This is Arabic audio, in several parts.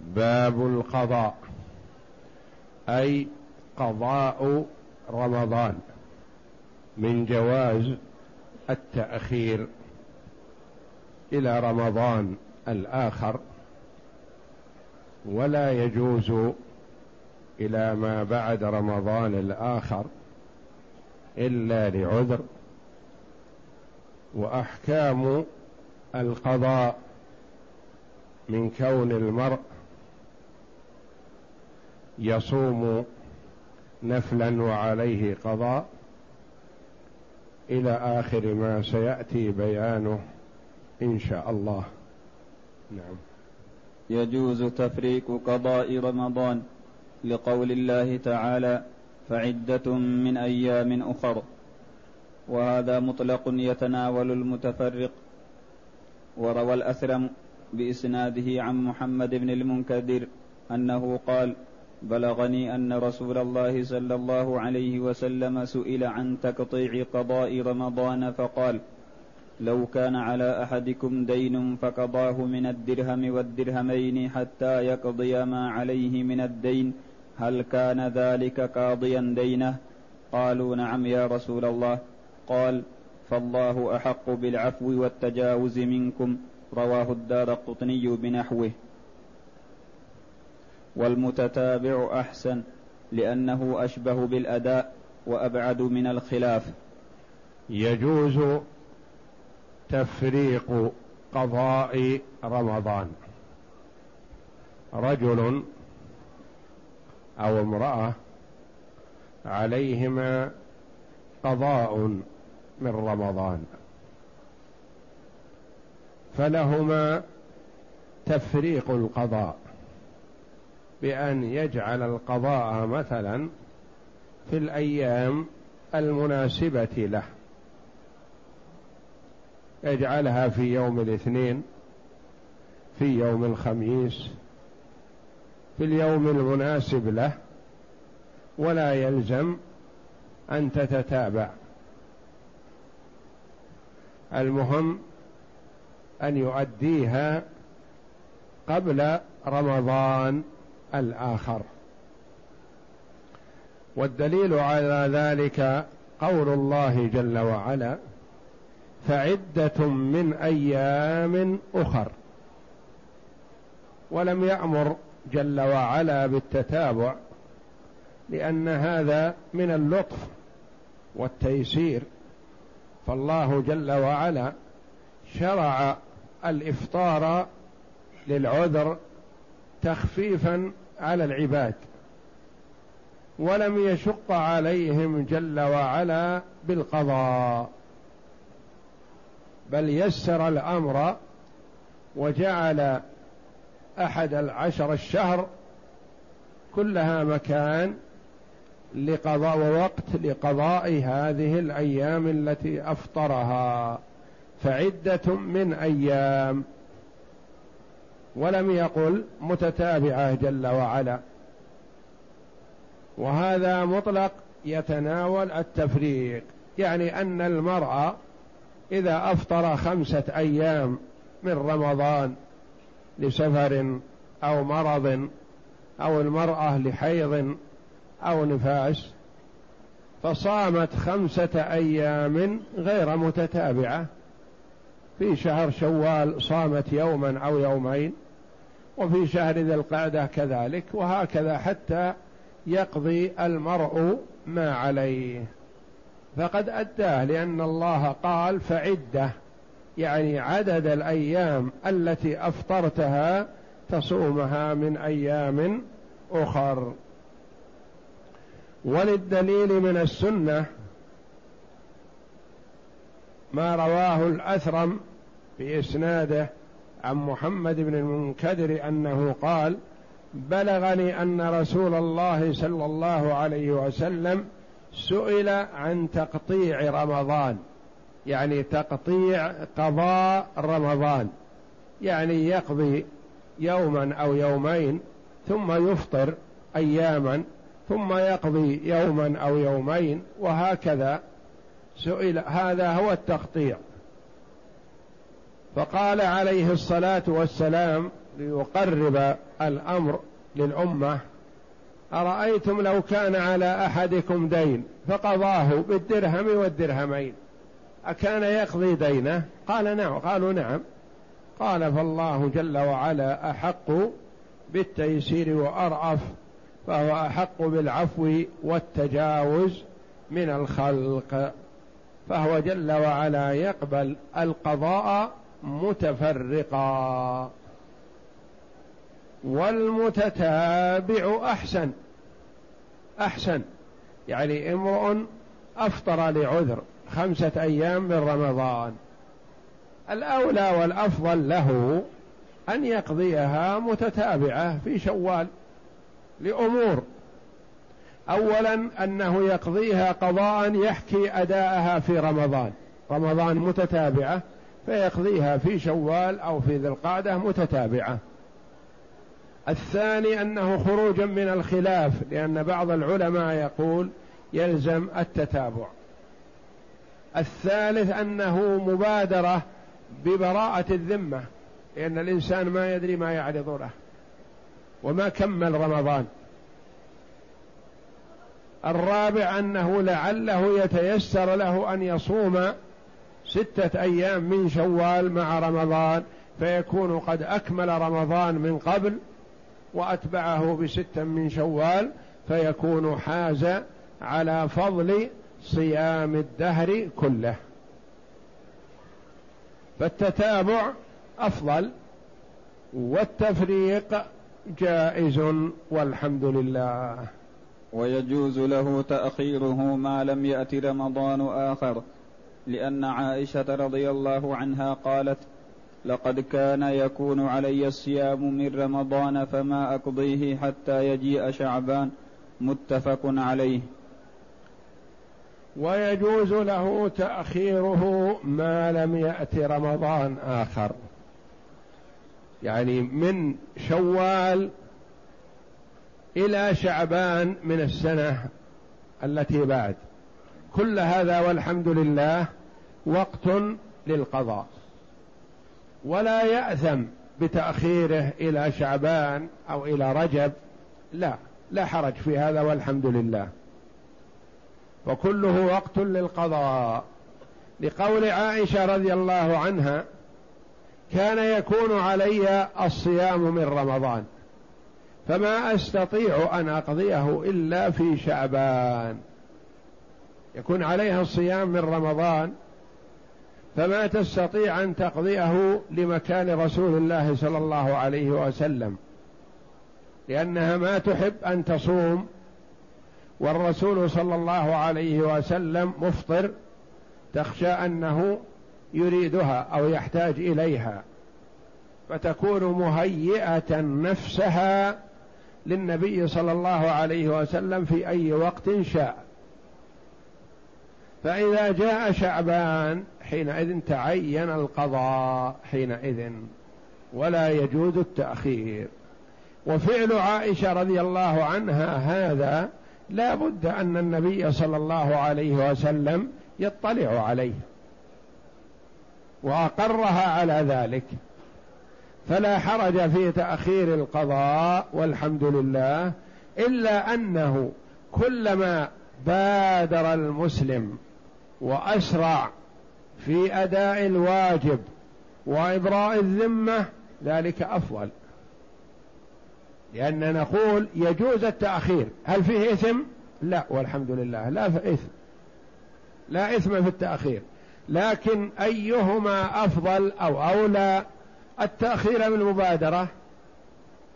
باب القضاء أي قضاء رمضان من جواز التأخير إلى رمضان الآخر ولا يجوز إلى ما بعد رمضان الآخر إلا لعذر. وأحكام القضاء من كون المرء يصوم نفلا وعليه قضاء إلى آخر ما سيأتي بيانه إن شاء الله. نعم. يجوز تفريق قضاء رمضان لقول الله تعالى فعدة من أيام أخر وهذا مطلق يتناول المتفرق وروى الأثرم بإسناده عن محمد بن المنكدر أنه قال بلغني أن رسول الله صلى الله عليه وسلم سئل عن تقطيع قضاء رمضان فقال لو كان على أحدكم دين فقضاه من الدرهم والدرهمين حتى يقضي ما عليه من الدين هل كان ذلك قاضيا دينه؟ قالوا نعم يا رسول الله. قال فالله أحق بالعفو والتجاوز منكم رواه الدار قطني بنحوه. والمتتابع أحسن لأنه أشبه بالأداء وأبعد من الخلاف. يجوز تفريق قضاء رمضان. رجل أو امرأة عليهما قضاء من رمضان فلهما تفريق القضاء. بأن يجعل القضاء مثلا في الأيام المناسبة له. يجعلها في يوم الاثنين في يوم الخميس في اليوم المناسب له. ولا يلزم أن تتتابع. المهم أن يؤديها قبل رمضان. الآخر. والدليل على ذلك قول الله جل وعلا فعدة من أيام أخر. ولم يأمر جل وعلا بالتتابع لأن هذا من اللطف والتيسير. فالله جل وعلا شرع الإفطار للعذر تخفيفا على العباد ولم يشق عليهم جل وعلا بالقضاء بل يسر الأمر وجعل أحد العشر الشهر كلها مكان لقضاء ووقت لقضاء هذه الأيام التي أفطرها فعدة من أيام ولم يقل متتابعة جل وعلا. وهذا مطلق يتناول التفريق يعني أن المرأة إذا أفطر خمسة أيام من رمضان لسفر أو مرض أو المرأة لحيض أو نفاس فصامت خمسة أيام غير متتابعة. في شهر شوال صامت يوما أو يومين وفي شهر ذي القعدة كذلك وهكذا حتى يقضي المرء ما عليه. فقد أداه لأن الله قال فعدة يعني عدد الأيام التي أفطرتها تصومها من أيام أخر. وللدليل من السنة ما رواه الأثرم بإسناده عن محمد بن المنكدر أنه قال بلغني أن رسول الله صلى الله عليه وسلم سئل عن تقطيع رمضان يعني تقطيع قضاء رمضان يعني يقضي يوما أو يومين ثم يفطر اياما ثم يقضي يوما أو يومين وهكذا سئل. هذا هو التقطيع. فقال عليه الصلاة والسلام ليقرب الأمر للأمة أرأيتم لو كان على أحدكم دين فقضاه بالدرهم والدرهمين أكان يقضي دينه؟ قال نعم قالوا نعم. قال فالله جل وعلا أحق بالتيسير وأرأف فهو أحق بالعفو والتجاوز من الخلق فهو جل وعلا يقبل القضاء متفرقا. والمتتابع أحسن. أحسن. يعني امرؤ أفطر لعذر خمسة أيام من رمضان. الأولى والأفضل له أن يقضيها متتابعة في شوال لأمور. اولا أنه يقضيها قضاء يحكي أداءها في رمضان. رمضان متتابعة. فيقضيها في شوال أو في ذي القعدة متتابعة. الثاني أنه خروجا من الخلاف لأن بعض العلماء يقول يلزم التتابع. الثالث أنه مبادرة ببراءة الذمة لأن الإنسان ما يدري ما يعرض له وما كمل رمضان. الرابع أنه لعله يتيسر له أن يصوم ستة أيام من شوال مع رمضان فيكون قد أكمل رمضان من قبل وأتبعه بستا من شوال فيكون حاز على فضل صيام الدهر كله. فالتتابع أفضل والتفريق جائز والحمد لله. ويجوز له تأخيره ما لم يأت رمضان آخر. لأن عائشة رضي الله عنها قالت لقد كان يكون علي الصيام من رمضان فما أقضيه حتى يجيء شعبان. متفق عليه. ويجوز له تأخيره ما لم يأت رمضان آخر. يعني من شوال إلى شعبان من السنة التي بعد. كل هذا والحمد لله وقت للقضاء. ولا يأثم بتأخيره إلى شعبان أو إلى رجب. لا لا حرج في هذا والحمد لله. وكله وقت للقضاء. لقول عائشة رضي الله عنها كان يكون علي الصيام من رمضان فما أستطيع أن أقضيه إلا في شعبان. يكون عليها الصيام من رمضان فما تستطيع أن تقضيه لمكان رسول الله صلى الله عليه وسلم لأنها ما تحب أن تصوم والرسول صلى الله عليه وسلم مفطر تخشى أنه يريدها أو يحتاج إليها فتكون مهيئة نفسها للنبي صلى الله عليه وسلم في أي وقت شاء. فإذا جاء شعبان حينئذ تعين القضاء حينئذ ولا يجوز التأخير. وفعل عائشة رضي الله عنها هذا لا بد أن النبي صلى الله عليه وسلم يطلع عليه وأقرها على ذلك. فلا حرج في تأخير القضاء والحمد لله إلا أنه كلما بادر المسلم وأسرع في أداء الواجب وإبراء الذمة ذلك أفضل. لأن نقول يجوز التأخير. هل فيه إثم؟ لا والحمد لله لا إثم. لا إثم في التأخير. لكن أيهما أفضل أو أولى؟ التأخير من المبادرة.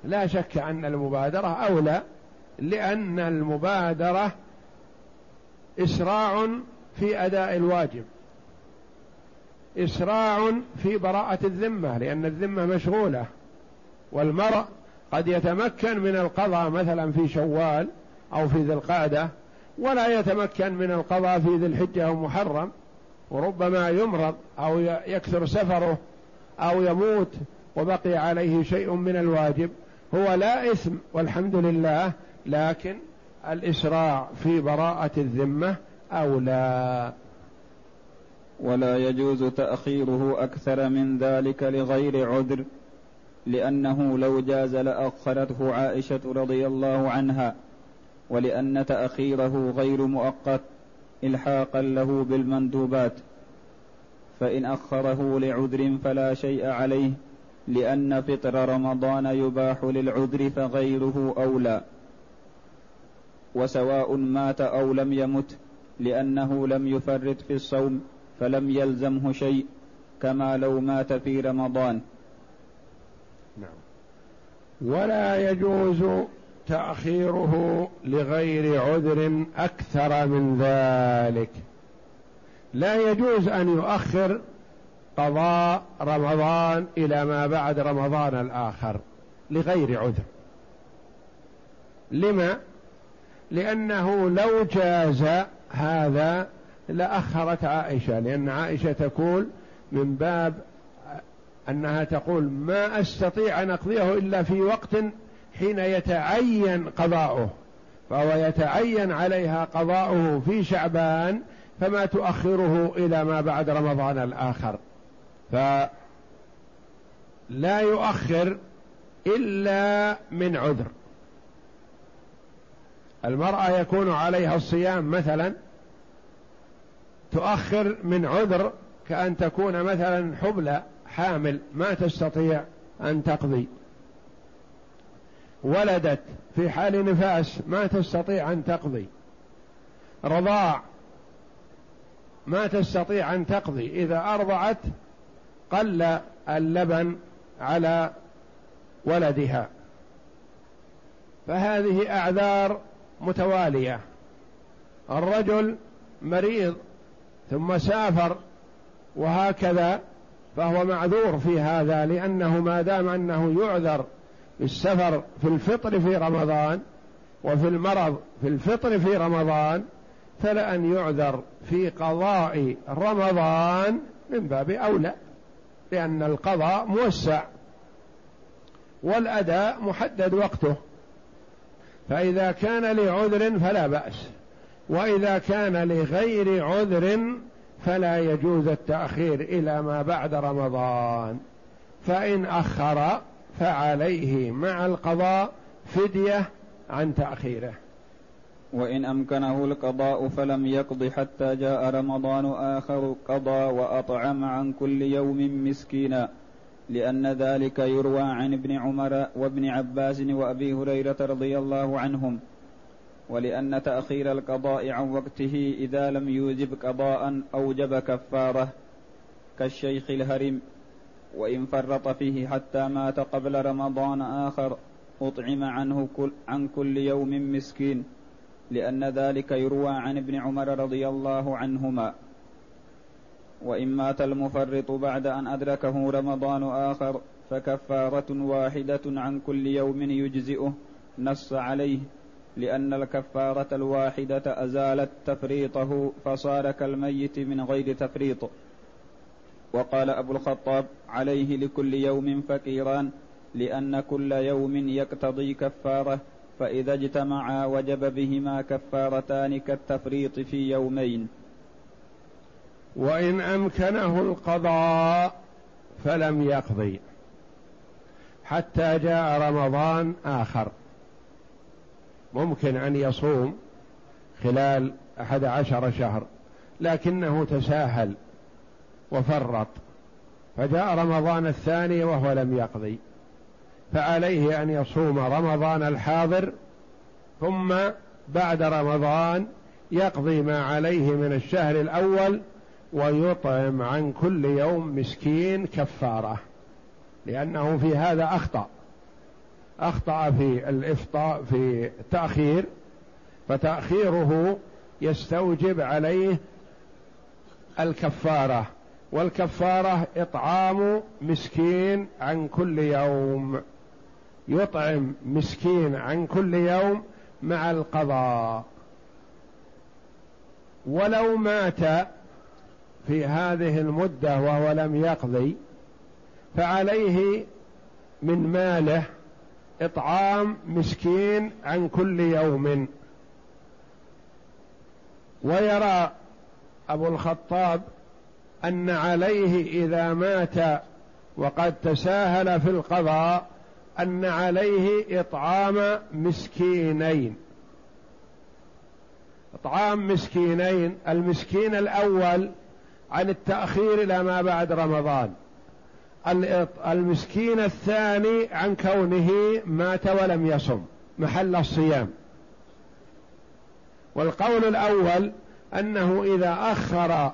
لا شك أن المبادرة أولى لأن المبادرة إسراع في أداء الواجب. إسراع في براءة الذمة لأن الذمة مشغولة. والمرء قد يتمكن من القضاء مثلا في شوال أو في ذي القعدة ولا يتمكن من القضاء في ذي الحجة أو محرم. وربما يمرض أو يكثر سفره أو يموت وبقي عليه شيء من الواجب. هو لا إثم والحمد لله لكن الإسراع في براءة الذمة أولى ولا يجوز تأخيره أكثر من ذلك لغير عذر لأنه لو جاز لأخرته عائشة رضي الله عنها ولأن تأخيره غير مؤقت إلحاقا له بالمندوبات. فإن أخره لعذر فلا شيء عليه لأن فطر رمضان يباح للعذر فغيره أولى. وسواء مات أو لم يمت لأنه لم يفرط في الصوم فلم يلزمه شيء كما لو مات في رمضان. نعم. ولا يجوز تأخيره لغير عذر أكثر من ذلك. لا يجوز أن يؤخر قضاء رمضان إلى ما بعد رمضان الآخر لغير عذر. لما؟ لأنه لو جاز هذا لأخرت عائشة لأن عائشة تقول من باب أنها تقول ما أستطيع أن أقضيه إلا في وقت حين يتعين قضاؤه فهو يتعين عليها قضاؤه في شعبان فما تؤخره إلى ما بعد رمضان الآخر. فلا يؤخر إلا من عذر. المرأة يكون عليها الصيام مثلا تؤخر من عذر كأن تكون مثلا حبلى حامل ما تستطيع أن تقضي. ولدت في حال نفاس ما تستطيع أن تقضي. رضاع ما تستطيع أن تقضي. إذا أرضعت قل اللبن على ولدها. فهذه أعذار متوالية. الرجل مريض ثم سافر وهكذا فهو معذور في هذا لأنه ما دام أنه يعذر بالسفر في الفطر في رمضان وفي المرض في الفطر في رمضان فلأن يعذر في قضاء رمضان من باب أولى لأن القضاء موسع والأداء محدد وقته. فإذا كان لعذر فلا بأس وإذا كان لغير عذر فلا يجوز التأخير إلى ما بعد رمضان. فإن أخر فعليه مع القضاء فدية عن تأخيره. وإن أمكنه القضاء فلم يقض حتى جاء رمضان آخر قضى وأطعم عن كل يوم مسكينا. لأن ذلك يروى عن ابن عمر وابن عباس وأبي هريرة رضي الله عنهم ولأن تأخير القضاء عن وقته إذا لم يوجب قضاء أوجب كفارة كالشيخ الهرم وإن فرط فيه حتى مات قبل رمضان آخر أطعم عنه كل عن كل يوم مسكين لأن ذلك يروى عن ابن عمر رضي الله عنهما. وإن مات المفرط بعد أن أدركه رمضان آخر فكفارة واحدة عن كل يوم يجزئه نص عليه لأن الكفارة الواحدة أزالت تفريطه فصار كالميت من غير تفريط. وقال أبو الخطاب عليه لكل يوم فقيران لأن كل يوم يقتضي كفارة فإذا اجتمعا وجب بهما كفارتان كالتفريط في يومين. وإن أمكنه القضاء فلم يقضي. حتى جاء رمضان آخر. ممكن أن يصوم خلال أحد عشر شهر لكنه تساهل وفرط. فجاء رمضان الثاني وهو لم يقضي. فعليه أن يصوم رمضان الحاضر ثم بعد رمضان يقضي ما عليه من الشهر الأول ويطعم عن كل يوم مسكين كفارة لأنه في هذا أخطأ. أخطأ في الإفطاء في التأخير فتأخيره يستوجب عليه الكفارة. والكفارة إطعام مسكين عن كل يوم. يطعم مسكين عن كل يوم مع القضاء. ولو مات في هذه المدة وهو لم يقضي فعليه من ماله إطعام مسكين عن كل يوم. ويرى أبو الخطاب أن عليه إذا مات وقد تساهل في القضاء أن عليه إطعام مسكينين. إطعام مسكينين المسكين الأول عن التأخير إلى ما بعد رمضان. المسكين الثاني عن كونه مات ولم يصم محل الصيام. والقول الأول أنه إذا أخر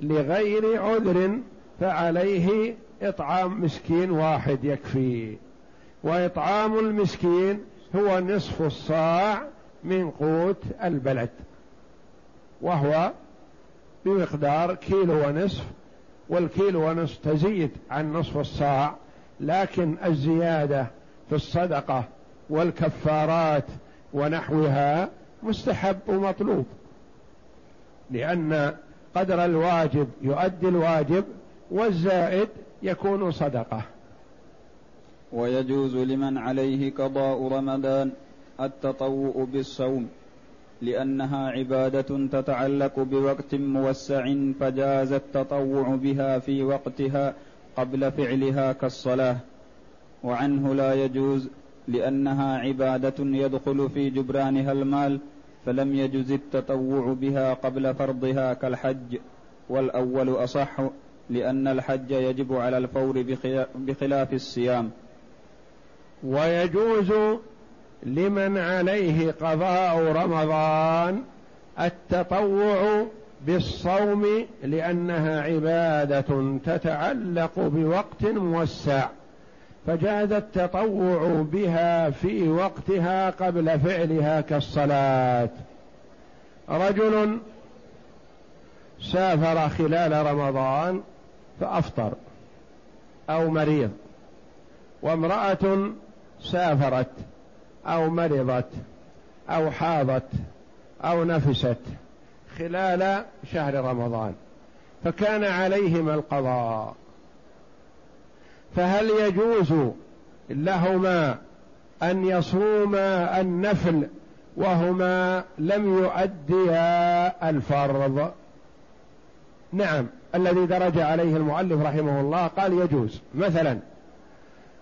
لغير عذر فعليه إطعام مسكين واحد يكفي. وإطعام المسكين هو نصف الصاع من قوت البلد وهو بمقدار كيلو ونصف والكيلو ونصف تزيد عن نصف الصاع لكن الزيادة في الصدقة والكفارات ونحوها مستحب ومطلوب لأن قدر الواجب يؤدي الواجب والزائد يكون صدقة. ويجوز لمن عليه قضاء رمضان التطوؤ بالصوم. لأنها عبادة تتعلق بوقت موسع فجاز التطوع بها في وقتها قبل فعلها كالصلاة. وعنه لا يجوز لأنها عبادة يدخل في جبرانها المال فلم يجز التطوع بها قبل فرضها كالحج. والأول أصح لأن الحج يجب على الفور بخلاف الصيام. ويجوز لمن عليه قضاء رمضان التطوع بالصوم لأنها عبادة تتعلق بوقت موسع فجاز التطوع بها في وقتها قبل فعلها كالصلاة. رجل سافر خلال رمضان فأفطر أو مريض وامرأة سافرت أو مرضت أو حاضت أو نفست خلال شهر رمضان فكان عليهما القضاء. فهل يجوز لهما أن يصوما النفل وهما لم يؤديا الفرض؟ نعم الذي درج عليه المؤلف رحمه الله قال يجوز. مثلا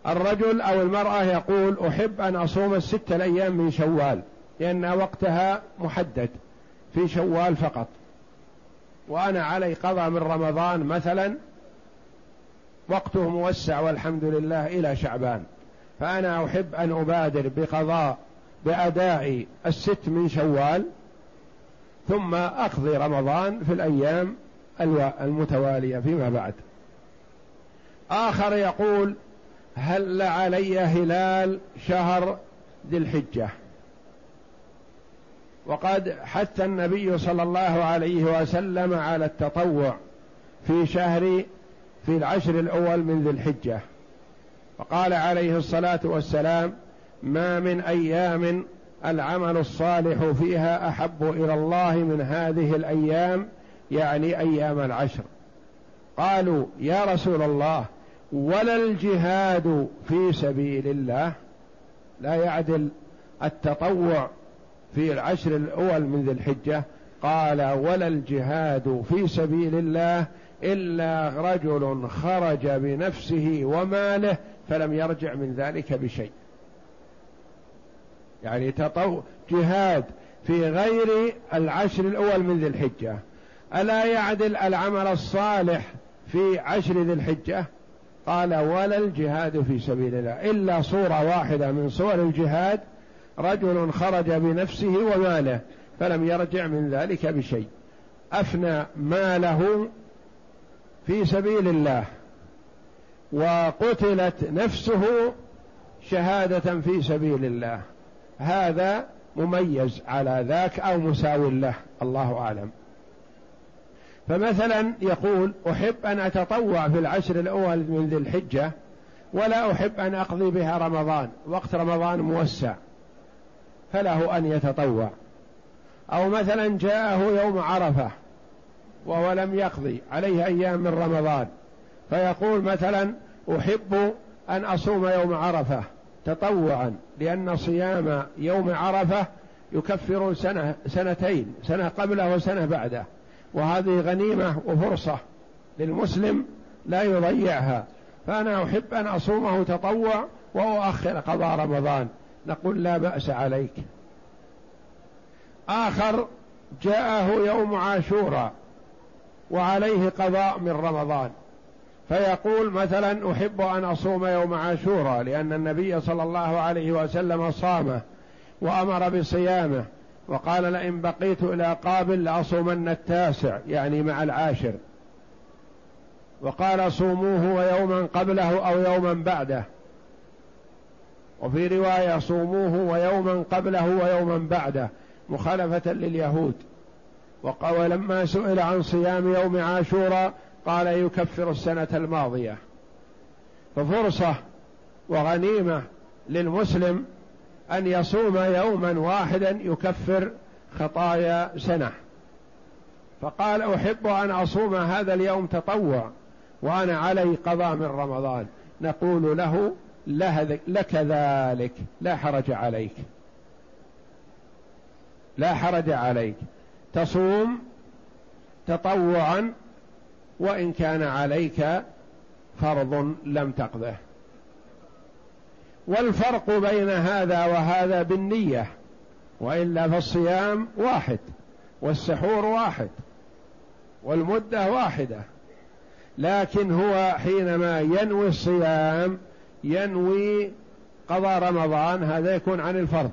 الرجل أو المرأة يقول أحب أن أصوم الست الأيام من شوال لأن وقتها محدد في شوال فقط. وأنا علي قضاء من رمضان مثلا وقته موسع والحمد لله إلى شعبان. فأنا أحب أن أبادر بقضاء بأداء الست من شوال ثم أقضي رمضان في الأيام المتوالية فيما بعد. آخر يقول هل علي هلال شهر ذي الحجة؟ وقد حث النبي صلى الله عليه وسلم على التطوع في شهر في العشر الأول من ذي الحجة. وقال عليه الصلاة والسلام ما من أيام العمل الصالح فيها أحب إلى الله من هذه الأيام يعني أيام العشر. قالوا يا رسول الله ولا الجهاد في سبيل الله لا يعدل التطوع في العشر الأول من ذي الحجة. قال ولا الجهاد في سبيل الله إلا رجل خرج بنفسه وماله فلم يرجع من ذلك بشيء. يعني تطو جهاد في غير العشر الأول من ذي الحجة. ألا يعدل العمل الصالح في عشر ذي الحجة؟ قال ولا الجهاد في سبيل الله إلا صورة واحدة من صور الجهاد رجل خرج بنفسه وماله فلم يرجع من ذلك بشيء. أفنى ماله في سبيل الله وقتلت نفسه شهادة في سبيل الله. هذا مميز على ذاك أو مساو له الله أعلم. فمثلا يقول أحب أن أتطوع في العشر الأول من ذي الحجة ولا أحب أن أقضي بها رمضان وقت رمضان موسع فله أن يتطوع. أو مثلا جاءه يوم عرفة وهو لم يقضي عليه أيام من رمضان فيقول مثلا أحب أن أصوم يوم عرفة تطوعا لأن صيام يوم عرفة يكفر سنة سنتين سنة قبله وسنة بعده. وهذه غنيمة وفرصة للمسلم لا يضيعها. فأنا أحب أن أصومه تطوع وأؤخر قضاء رمضان. نقول لا بأس عليك. آخر جاءه يوم عاشوراء وعليه قضاء من رمضان. فيقول مثلا أحب أن أصوم يوم عاشوراء لأن النبي صلى الله عليه وسلم صامه وأمر بصيامه. وقال لئن بقيت إلى قابل لأصومن التاسع يعني مع العاشر. وقال صوموه ويوما قبله أو يوما بعده. وفي رواية صوموه ويوما قبله ويوما بعده مخالفة لليهود. ولما سئل عن صيام يوم عاشوراء قال يكفر السنة الماضية. ففرصة وغنيمة للمسلم أن يصوم يوما واحدا يكفر خطايا سنة. فقال أحب أن أصوم هذا اليوم تطوع وأنا علي قضاء من رمضان. نقول له لك ذلك. لا حرج عليك. لا حرج عليك. تصوم تطوعا وإن كان عليك فرض لم تقضه. والفرق بين هذا وهذا بالنية وإلا فالصيام واحد والسحور واحد والمدة واحدة. لكن هو حينما ينوي الصيام ينوي قضاء رمضان هذا يكون عن الفرض.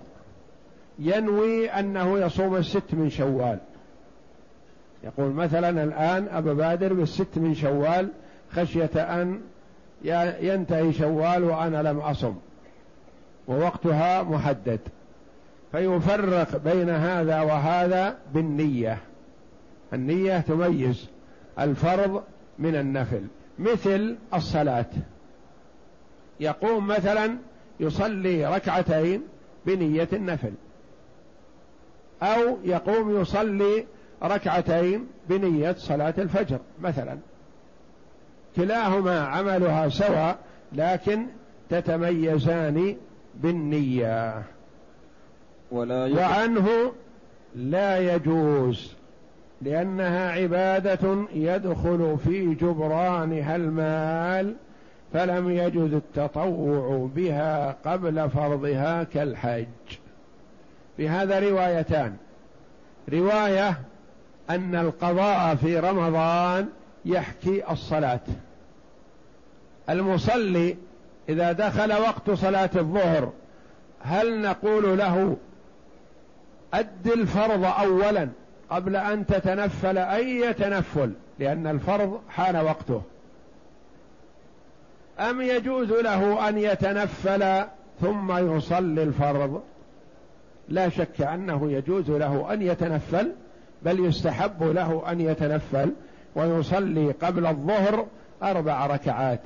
ينوي أنه يصوم الست من شوال. يقول مثلا الآن أبا بادر بالست من شوال خشية أن ينتهي شوال وأنا لم أصم. ووقتها محدد. فيفرق بين هذا وهذا بالنية. النية تميز الفرض من النفل. مثل الصلاة. يقوم مثلا يصلي ركعتين بنية النفل. أو يقوم يصلي ركعتين بنية صلاة الفجر مثلا. كلاهما عملها سواء لكن تتميزان بالنية. ولا وعنه لا يجوز لأنها عبادة يدخل في جبرانها المال فلم يجد التطوع بها قبل فرضها كالحج. في هذا روايتان. رواية أن القضاء في رمضان يحكي الصلاة. المصلي إذا دخل وقت صلاة الظهر هل نقول له أد الفرض أولا قبل أن تتنفل أي تنفل؟ لأن الفرض حان وقته. أم يجوز له أن يتنفل ثم يصلي الفرض؟ لا شك أنه يجوز له أن يتنفل بل يستحب له أن يتنفل ويصلي قبل الظهر أربع ركعات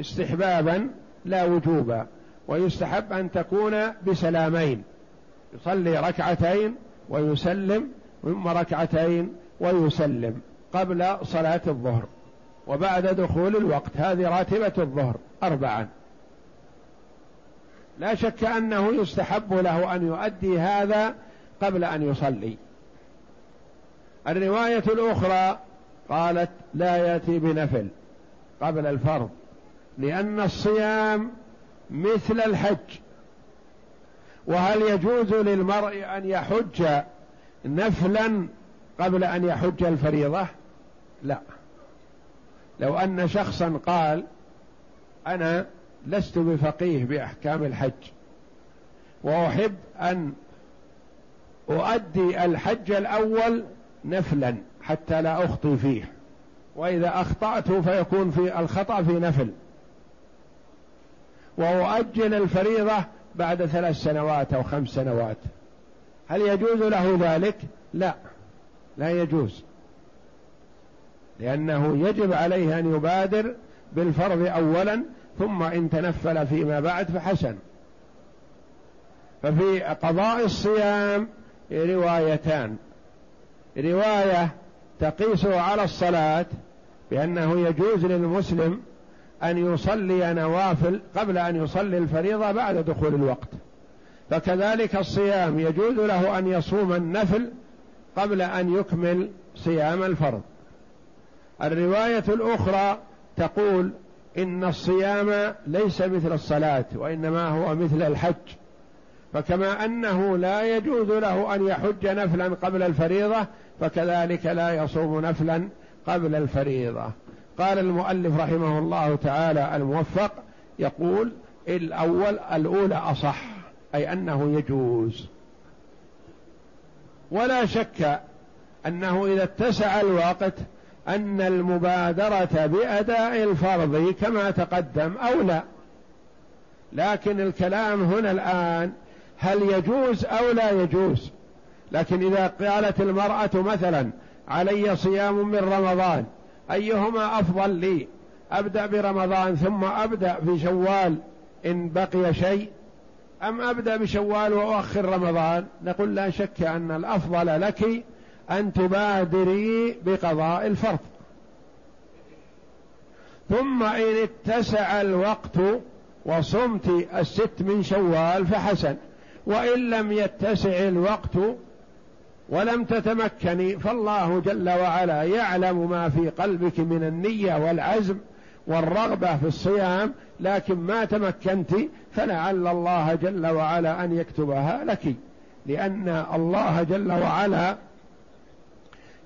استحبابا لا وجوبا ويستحب أن تكون بسلامين. يصلي ركعتين ويسلم ثم ركعتين ويسلم قبل صلاة الظهر وبعد دخول الوقت. هذه راتبة الظهر أربعا. لا شك أنه يستحب له أن يؤدي هذا قبل أن يصلي. الرواية الأخرى قالت لا يأتي بنفل قبل الفرض. لأن الصيام مثل الحج. وهل يجوز للمرء أن يحج نفلا قبل أن يحج الفريضة؟ لا. لو أن شخصا قال أنا لست بفقيه بأحكام الحج وأحب أن أؤدي الحج الأول نفلا حتى لا أخطي فيه وإذا أخطأت فيكون في الخطأ في نفل. وأؤجل الفريضة بعد ثلاث سنوات أو خمس سنوات. هل يجوز له ذلك؟ لا لا يجوز. لأنه يجب عليه أن يبادر بالفرض أولا ثم إن تنفل فيما بعد فحسن. ففي قضاء الصيام روايتان. رواية تقيسه على الصلاة بأنه يجوز للمسلم أن يصلي نوافل قبل أن يصلي الفريضة بعد دخول الوقت. فكذلك الصيام يجوز له أن يصوم النفل قبل أن يكمل صيام الفرض. الرواية الأخرى تقول إن الصيام ليس مثل الصلاة وإنما هو مثل الحج. فكما أنه لا يجوز له أن يحج نفلا قبل الفريضة فكذلك لا يصوم نفلا قبل الفريضة. قال المؤلف رحمه الله تعالى الموفق يقول الأول الأولى أصح أي أنه يجوز. ولا شك أنه إذا اتسع الوقت أن المبادرة بأداء الفرض كما تقدم أولى لكن الكلام هنا الآن هل يجوز أو لا يجوز؟ لكن إذا قالت المرأة مثلا علي صيام من رمضان أيهما أفضل لي؟ أبدأ برمضان ثم أبدأ في شوال إن بقي شيء أم أبدأ بشوال وأؤخر رمضان؟ نقول لا شك أن الأفضل لك أن تبادري بقضاء الفرض. ثم إن اتسع الوقت وصمت الست من شوال فحسن وإن لم يتسع الوقت ولم تتمكني فالله جل وعلا يعلم ما في قلبك من النية والعزم والرغبة في الصيام لكن ما تمكنت فلعل الله جل وعلا أن يكتبها لك. لأن الله جل وعلا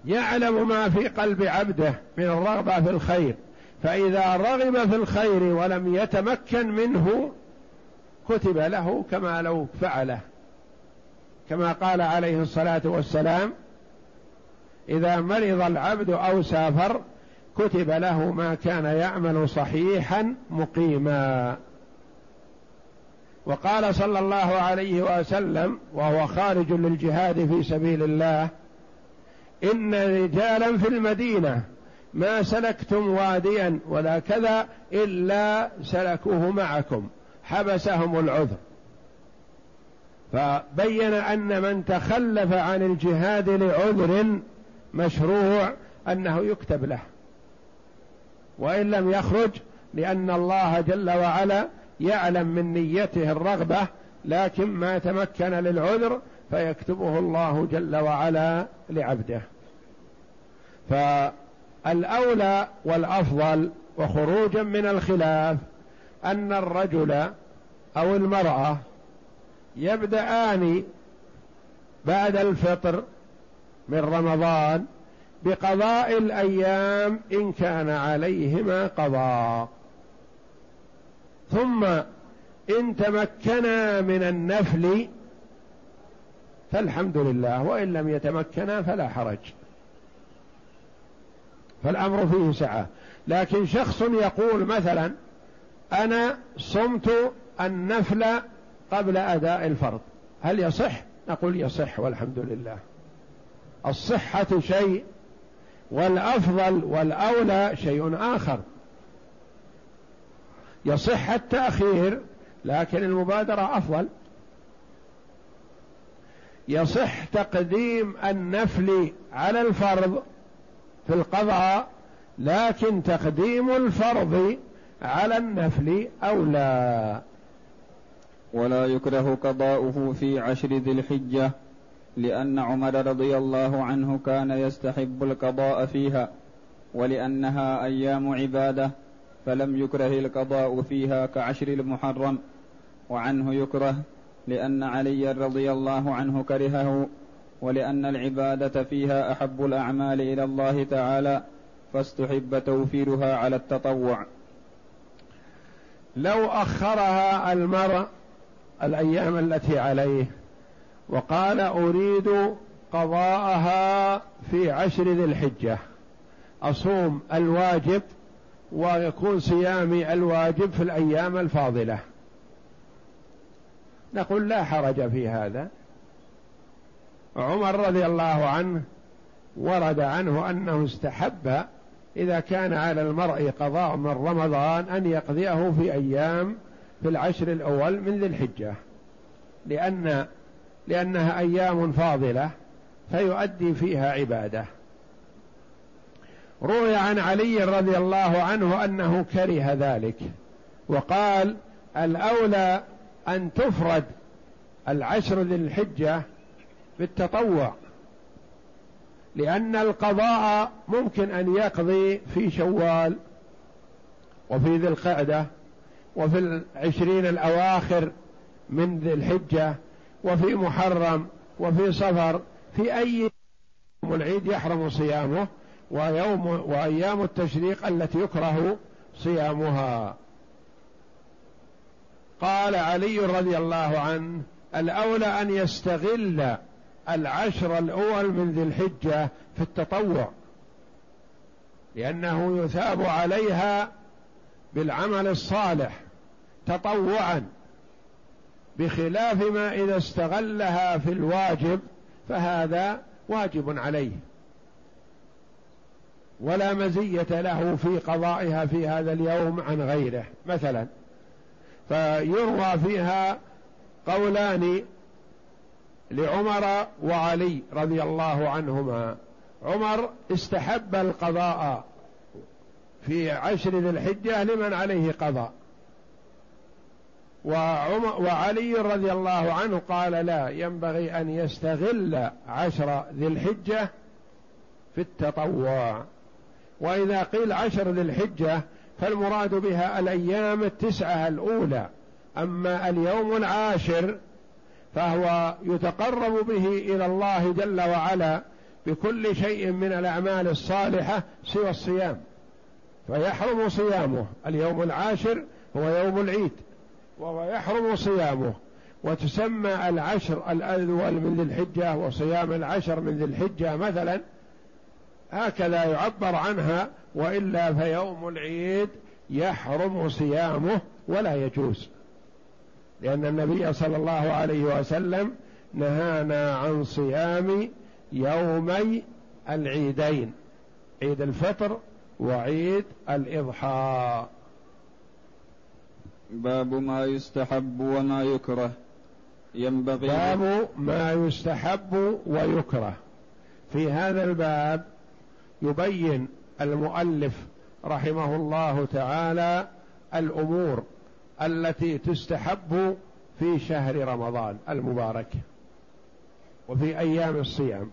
يعلم ما في قلب عبده من الرغبة في الخير. فإذا رغب في الخير ولم يتمكن منه كتب له كما لو فعله. كما قال عليه الصلاة والسلام إذا مرض العبد أو سافر كتب له ما كان يعمل صحيحا مقيما. وقال صلى الله عليه وسلم وهو خارج للجهاد في سبيل الله إن رجالا في المدينة ما سلكتم واديا ولا كذا إلا سلكوه معكم حبسهم العذر. فبين أن من تخلف عن الجهاد لعذر مشروع أنه يكتب له. وإن لم يخرج لأن الله جل وعلا يعلم من نيته الرغبة لكن ما تمكن للعذر فيكتبه الله جل وعلا لعبده. فالأولى والأفضل وخروجا من الخلاف أن الرجل أو المرأة يبدأان بعد الفطر من رمضان بقضاء الأيام إن كان عليهما قضاء. ثم إن تمكنا من النفل فالحمد لله وإن لم يتمكنا فلا حرج. فالأمر فيه سعة. لكن شخص يقول مثلا أنا صمت النفل قبل أداء الفرض. هل يصح؟ نقول يصح والحمد لله. الصحة شيء والأفضل والأولى شيء آخر. يصح التأخير لكن المبادرة أفضل. يصح تقديم النفل على الفرض في القضاء لكن تقديم الفرض على النفل أولى. ولا يكره قضاؤه في عشر ذي الحجة لأن عمر رضي الله عنه كان يستحب القضاء فيها ولأنها أيام عبادة فلم يكره القضاء فيها كعشر المحرم وعنه يكره لأن علي رضي الله عنه كرهه ولأن العبادة فيها أحب الأعمال إلى الله تعالى فاستحب توفيرها على التطوع. لو أخرها المرء الأيام التي عليه. وقال أريد قضاءها في عشر ذي الحجة. أصوم الواجب ويكون صيامي الواجب في الأيام الفاضلة. نقول لا حرج في هذا. عمر رضي الله عنه ورد عنه أنه استحب إذا كان على المرء قضاء من رمضان أن يقضيه في أيام في العشر الأول من ذي الحجة. لأن لأنها أيام فاضلة فيؤدي فيها عبادة. روي عن علي رضي الله عنه أنه كره ذلك وقال الأولى أن تفرد العشر ذي الحجة بالتطوع لأن القضاء ممكن أن يقضي في شوال وفي ذي القعدة وفي العشرين الأواخر من ذي الحجة وفي محرم وفي صفر في أي يوم العيد يحرم صيامه ويوم وأيام التشريق التي يكره صيامها. قال علي رضي الله عنه الأولى أن يستغل العشر الأول من ذي الحجة في التطوع لأنه يثاب عليها بالعمل الصالح تطوعا بخلاف ما إذا استغلها في الواجب فهذا واجب عليه. ولا مزية له في قضائها في هذا اليوم عن غيره مثلا. فيروى فيها قولان لعمر وعلي رضي الله عنهما. عمر استحب القضاء في عشر ذي الحجة لمن عليه قضاء. وعلي رضي الله عنه قال لا ينبغي أن يستغل عشر ذي الحجة في التطوع. وإذا قيل عشر ذي الحجة فالمراد بها الأيام التسعة الأولى. أما اليوم العاشر فهو يتقرب به إلى الله جل وعلا بكل شيء من الأعمال الصالحة سوى الصيام. فيحرم صيامه. اليوم العاشر هو يوم العيد. وهو يحرم صيامه. وتسمى العشر الأول من ذي الحجة وصيام العشر من ذي الحجة مثلا. هكذا يعبر عنها وإلا فيوم العيد يحرم صيامه ولا يجوز. لأن النبي صلى الله عليه وسلم نهانا عن صيام يومي العيدين. عيد الفطر وعيد الإضحى. باب ما يستحب وما يكره. ينبغي باب ما يستحب ويكره. في هذا الباب يبين المؤلف رحمه الله تعالى الأمور التي تستحب في شهر رمضان المبارك وفي أيام الصيام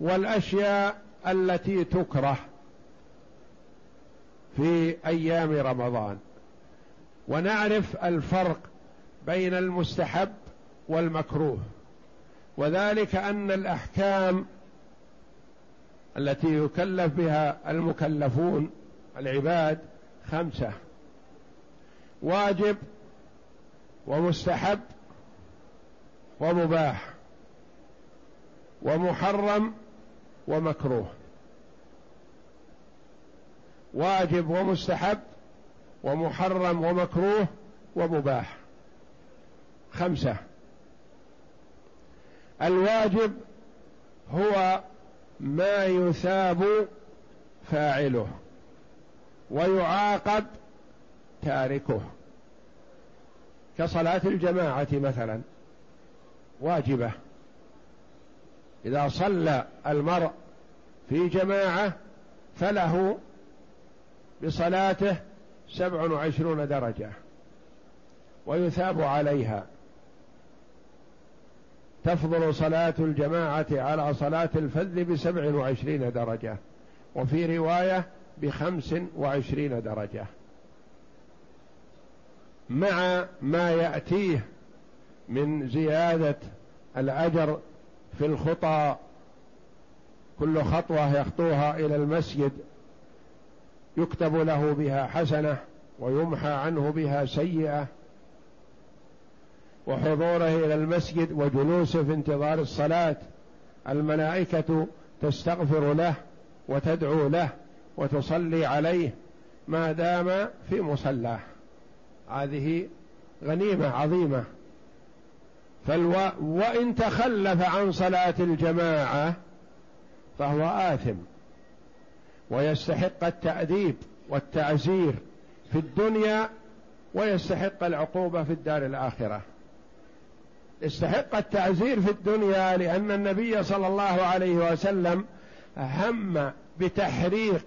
والأشياء التي تكره. في أيام رمضان. ونعرف الفرق بين المستحب والمكروه. وذلك أن الأحكام التي يكلف بها المكلفون العباد خمسة. واجب ومستحب ومباح. ومحرم ومكروه. واجب ومستحب ومحرم ومكروه ومباح. خمسة. الواجب هو ما يثاب فاعله ويعاقب تاركه. كصلاة الجماعة مثلا واجبة. إذا صلى المرء في جماعة فله بصلاته سبع وعشرون درجة ويثاب عليها. تفضل صلاة الجماعة على صلاة الفذ بسبع وعشرين درجة وفي رواية بخمس وعشرين درجة. مع ما يأتيه من زيادة الأجر في الخطى كل خطوة يخطوها إلى المسجد يكتب له بها حسنة ويمحى عنه بها سيئة وحضوره إلى المسجد وجلوسه في انتظار الصلاة. الملائكة تستغفر له وتدعو له وتصلي عليه ما دام في مصلاه. هذه غنيمة عظيمة. فالو... وإن تخلف عن صلاة الجماعة فهو آثم. ويستحق التأديب والتعزير في الدنيا ويستحق العقوبة في الدار الآخرة. استحق التعزير في الدنيا لأن النبي صلى الله عليه وسلم هم بتحريق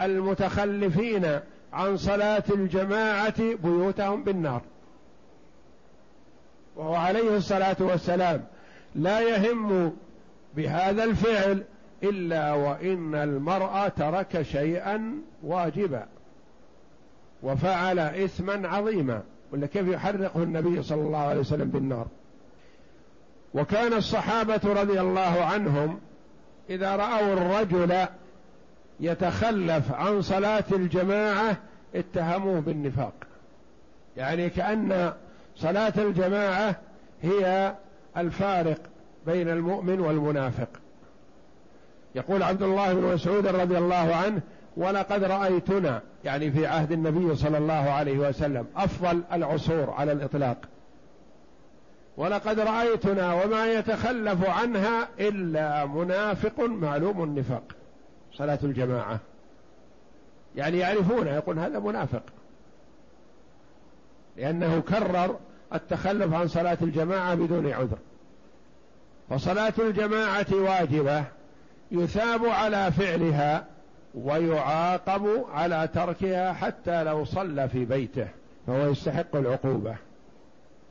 المتخلفين عن صلاة الجماعة بيوتهم بالنار. وهو عليه الصلاة والسلام لا يهم بهذا الفعل إلا وإن المرأة ترك شيئا واجبا وفعل إثما عظيما. ولا كيف يحرقه النبي صلى الله عليه وسلم بالنار. وكان الصحابة رضي الله عنهم إذا رأوا الرجل يتخلف عن صلاة الجماعة اتهموه بالنفاق. يعني كأن صلاة الجماعة هي الفارق بين المؤمن والمنافق. يقول عبد الله بن مسعود رضي الله عنه ولقد رأيتنا يعني في عهد النبي صلى الله عليه وسلم أفضل العصور على الإطلاق. ولقد رأيتنا وما يتخلف عنها إلا منافق معلوم النفاق. صلاة الجماعة. يعني يعرفونه يقول هذا منافق. لأنه كرر التخلف عن صلاة الجماعة بدون عذر. فصلاة الجماعة واجبة. يثاب على فعلها ويعاقب على تركها حتى لو صلى في بيته فهو يستحق العقوبة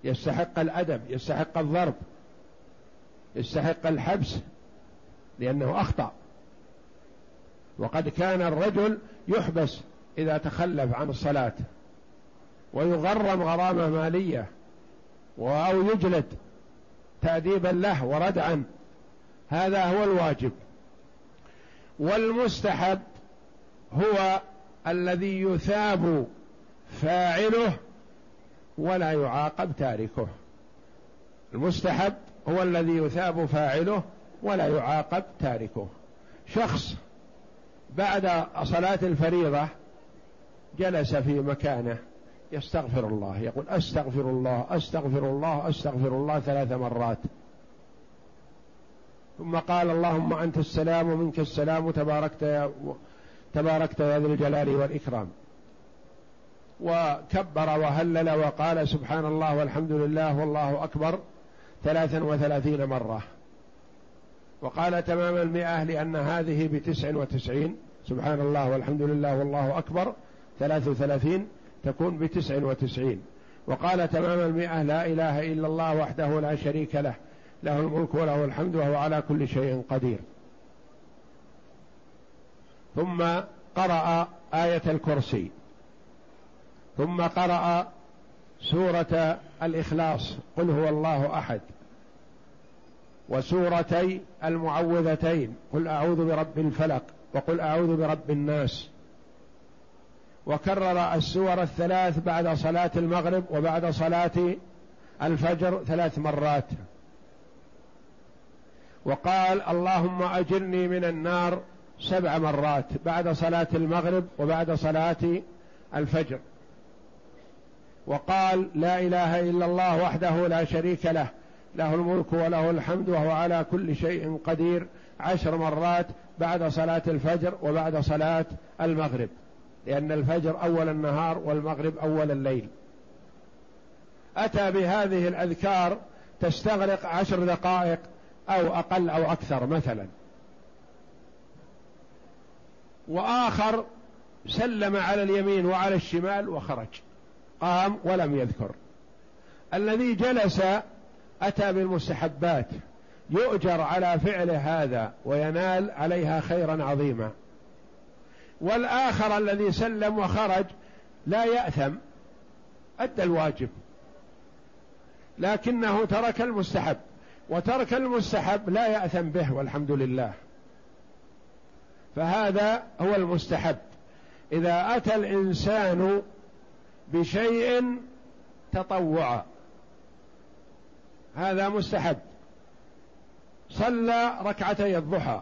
يستحق الأدب يستحق الضرب يستحق الحبس لأنه أخطأ. وقد كان الرجل يحبس إذا تخلف عن الصلاة ويغرم غرامة مالية أو يجلد تأديبا له وردعا. هذا هو الواجب. والمستحب هو الذي يثاب فاعله ولا يعاقب تاركه. المستحب هو الذي يثاب فاعله ولا يعاقب تاركه. شخص بعد صلاة الفريضة جلس في مكانه يستغفر الله يقول أستغفر الله أستغفر الله أستغفر الله ثلاث مرات. ثم قال اللهم أنت السلام ومنك السلام تباركت يا تباركت يا ذا الجلال والإكرام. وكبر وهلل وقال سبحان الله والحمد لله والله أكبر ثلاثا وثلاثين مرة. وقال تمام المئة لأن هذه بتسع وتسعين سبحان الله والحمد لله والله أكبر ثلاث وثلاثين تكون بتسع وتسعين. وقال تمام المئة لا إله إلا الله وحده لا شريك له له الملك وله الحمد وهو على كل شيء قدير. ثم قرأ آية الكرسي. ثم قرأ سورة الإخلاص قل هو الله أحد. وسورتي المعوذتين قل أعوذ برب الفلق وقل أعوذ برب الناس. وكرر السور الثلاث بعد صلاة المغرب وبعد صلاة الفجر ثلاث مرات. وقال اللهم أجرني من النار سبع مرات بعد صلاة المغرب وبعد صلاة الفجر. وقال لا إله إلا الله وحده لا شريك له له الملك وله الحمد وهو على كل شيء قدير عشر مرات بعد صلاة الفجر وبعد صلاة المغرب. لأن الفجر أول النهار والمغرب أول الليل. أتى بهذه الأذكار تستغرق عشر دقائق أو أقل أو أكثر مثلا. وآخر سلم على اليمين وعلى الشمال وخرج قام ولم يذكر. الذي جلس أتى بالمستحبات يؤجر على فعل هذا وينال عليها خيرا عظيما. والآخر الذي سلم وخرج لا يأثم أدى الواجب لكنه ترك المستحب. وترك المستحب لا يأثم به والحمد لله. فهذا هو المستحب. إذا أتى الإنسان بشيء تطوعا هذا مستحب. صلى ركعتي الضحى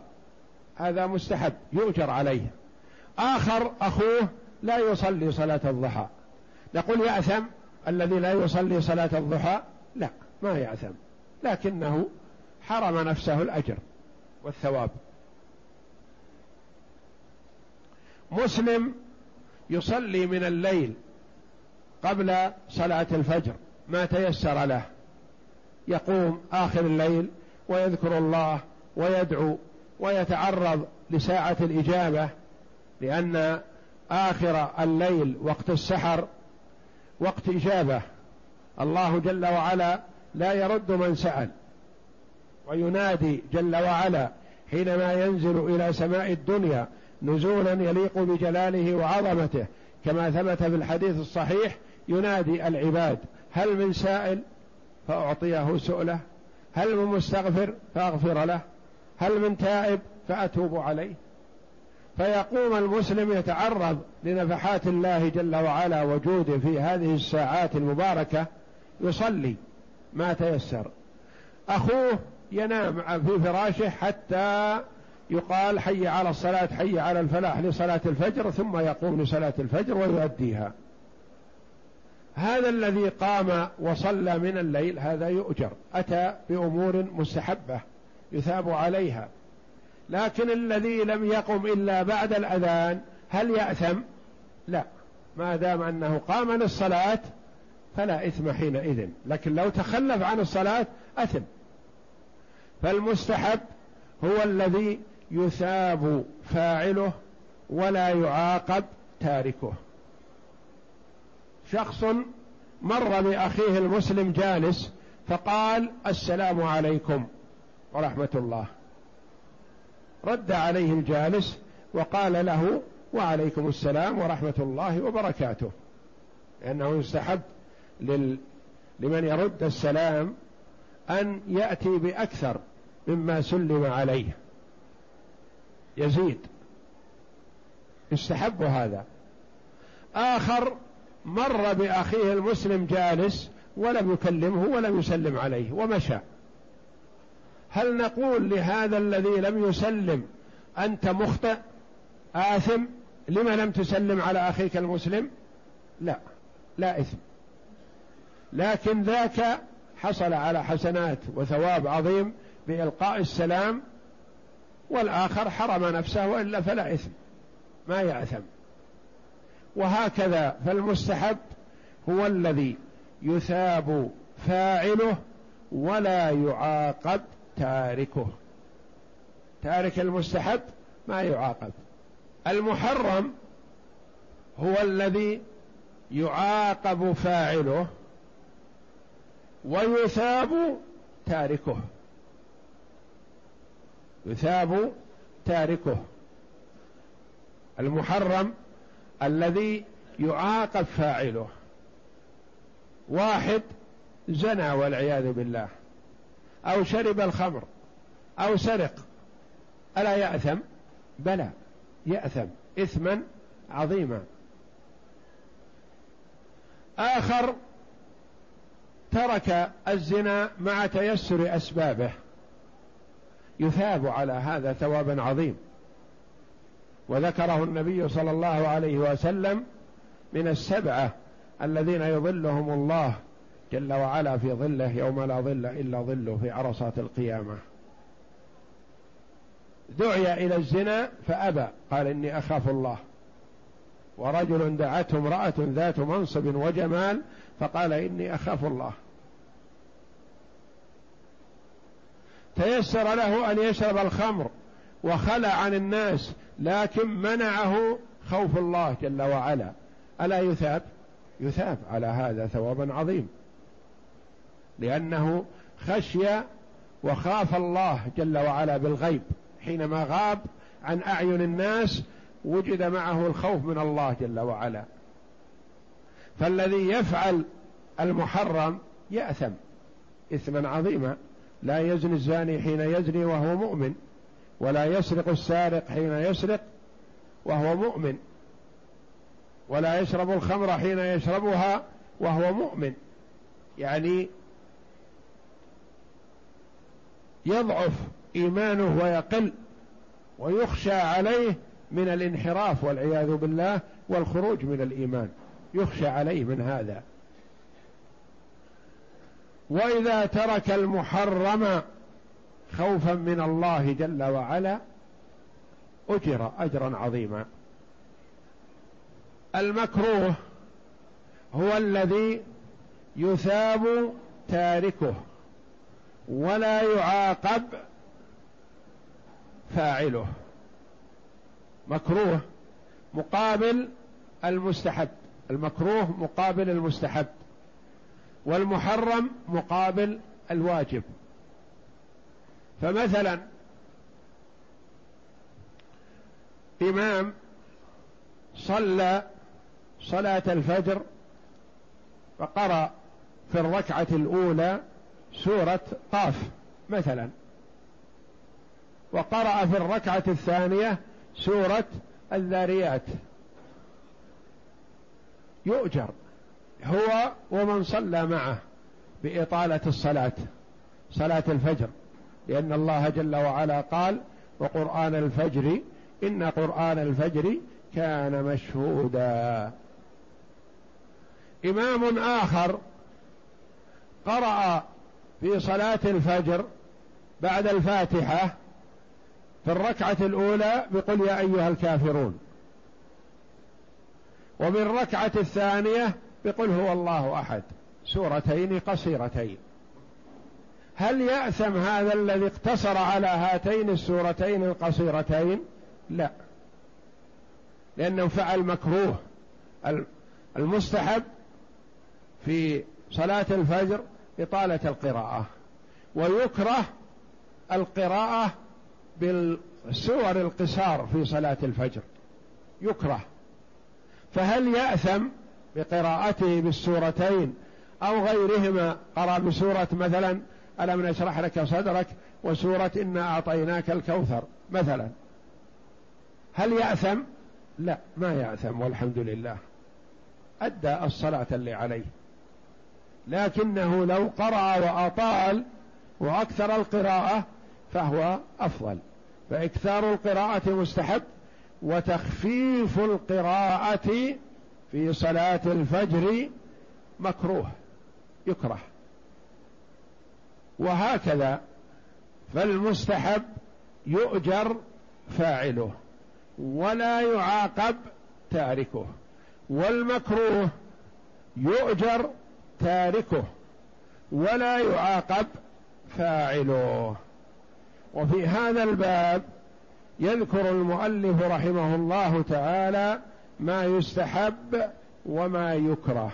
هذا مستحب يؤجر عليه. آخر أخوه لا يصلي صلاة الضحى. نقول يأثم الذي لا يصلي صلاة الضحى لا ما يأثم. لكنه حرم نفسه الأجر والثواب. مسلم يصلي من الليل قبل صلاة الفجر ما تيسر له. يقوم آخر الليل ويذكر الله ويدعو ويتعرض لساعة الإجابة لأن آخر الليل وقت السحر وقت إجابة. الله جل وعلا لا يرد من سأل. وينادي جل وعلا حينما ينزل إلى سماء الدنيا نزولا يليق بجلاله وعظمته. كما ثبت في الحديث الصحيح ينادي العباد هل من سائل فأعطيه سؤله هل من مستغفر فأغفر له هل من تائب فأتوب عليه. فيقوم المسلم يتعرض لنفحات الله جل وعلا وجوده في هذه الساعات المباركة يصلي. ما تيسر. أخوه ينام في فراشه حتى يقال حي على الصلاة حي على الفلاح لصلاة الفجر ثم يقوم لصلاة الفجر ويؤديها. هذا الذي قام وصلى من الليل هذا يؤجر. أتى بأمور مستحبة يثاب عليها. لكن الذي لم يقم إلا بعد الأذان هل يأثم؟ لا. ما دام أنه قام للصلاة فلا إثم حينئذ. لكن لو تخلف عن الصلاة أثم. فالمستحب هو الذي يثاب فاعله ولا يعاقب تاركه. شخص مر بأخيه المسلم جالس فقال السلام عليكم ورحمة الله. رد عليه الجالس وقال له وعليكم السلام ورحمة الله وبركاته. لأنه يستحب لل... لمن يرد السلام أن يأتي بأكثر مما سلم عليه. يزيد. يستحب هذا. آخر مر بأخيه المسلم جالس ولم يكلمه ولم يسلم عليه ومشى. هل نقول لهذا الذي لم يسلم أنت مخطئ آثم؟ لما لم تسلم على أخيك المسلم؟ لا. لا إثم. لكن ذاك حصل على حسنات وثواب عظيم بإلقاء السلام والآخر حرم نفسه وإلا فلا إثم ما يأثم. وهكذا فالمستحب هو الذي يثاب فاعله ولا يعاقب تاركه. تارك المستحب ما يعاقب. المحرم هو الذي يعاقب فاعله ويثاب تاركه. يثاب تاركه. المحرم الذي يعاقب فاعله. واحد زنى والعياذ بالله. أو شرب الخمر. أو سرق. ألا يأثم؟ بلى. يأثم. إثما عظيما. آخر ترك الزنا مع تيسر أسبابه. يثاب على هذا ثوابا عظيم. وذكره النبي صلى الله عليه وسلم من السبعة الذين يظلهم الله جل وعلا في ظله يوم لا ظل إلا ظله في عرصات القيامة. دعي إلى الزنا فأبى. قال إني أخاف الله. ورجل دعته امرأة ذات منصب وجمال فقال إني أخاف الله. تيسر له أن يشرب الخمر وخلى عن الناس لكن منعه خوف الله جل وعلا. ألا يثاب؟ يثاب على هذا ثوابا عظيم. لأنه خشي وخاف الله جل وعلا بالغيب. حينما غاب عن أعين الناس وجد معه الخوف من الله جل وعلا. فالذي يفعل المحرم يأثم إثما عظيما. لا يزني الزاني حين يزني وهو مؤمن ولا يسرق السارق حين يسرق وهو مؤمن ولا يشرب الخمر حين يشربها وهو مؤمن. يعني يضعف إيمانه ويقل ويخشى عليه من الانحراف والعياذ بالله والخروج من الإيمان. يخشى عليه من هذا. وإذا ترك المحرم خوفا من الله جل وعلا أجر اجرا عظيما. المكروه هو الذي يثاب تاركه ولا يعاقب فاعله. مكروه مقابل المستحب المكروه مقابل المستحب. والمحرم مقابل الواجب. فمثلا إمام صلى صلاة الفجر فقرأ في الركعة الأولى سورة قاف مثلا وقرأ في الركعة الثانية سورة الذاريات. يؤجر. هو ومن صلى معه بإطالة الصلاة صلاة الفجر لأن الله جل وعلا قال وقرآن الفجر إن قرآن الفجر كان مشهودا. إمام آخر قرأ في صلاة الفجر بعد الفاتحة في الركعة الأولى بقل يا أيها الكافرون. وبالركعة الثانية بقل هو الله أحد. سورتين قصيرتين. هل يأثم هذا الذي اقتصر على هاتين السورتين القصيرتين؟ لا. لأنه فعل مكروه. المستحب في صلاة الفجر إطالة القراءة ويكره القراءة بالسور القصار في صلاة الفجر. يكره. فهل يأثم؟ بقراءته بالسورتين أو غيرهما. قرأ بسورة مثلا ألم نشرح لك صدرك؟ وسورة إنا أعطيناك الكوثر مثلا. هل يأثم؟ لا ما يأثم والحمد لله. أدى الصلاة اللي عليه. لكنه لو قرأ وأطال وأكثر القراءة فهو أفضل. فإكثار القراءة مستحب وتخفيف القراءة في صلاة الفجر مكروه يكره. وهكذا فالمستحب يؤجر فاعله ولا يعاقب تاركه. والمكروه يؤجر تاركه ولا يعاقب فاعله. وفي هذا الباب يذكر المؤلف رحمه الله تعالى ما يستحب وما يكره.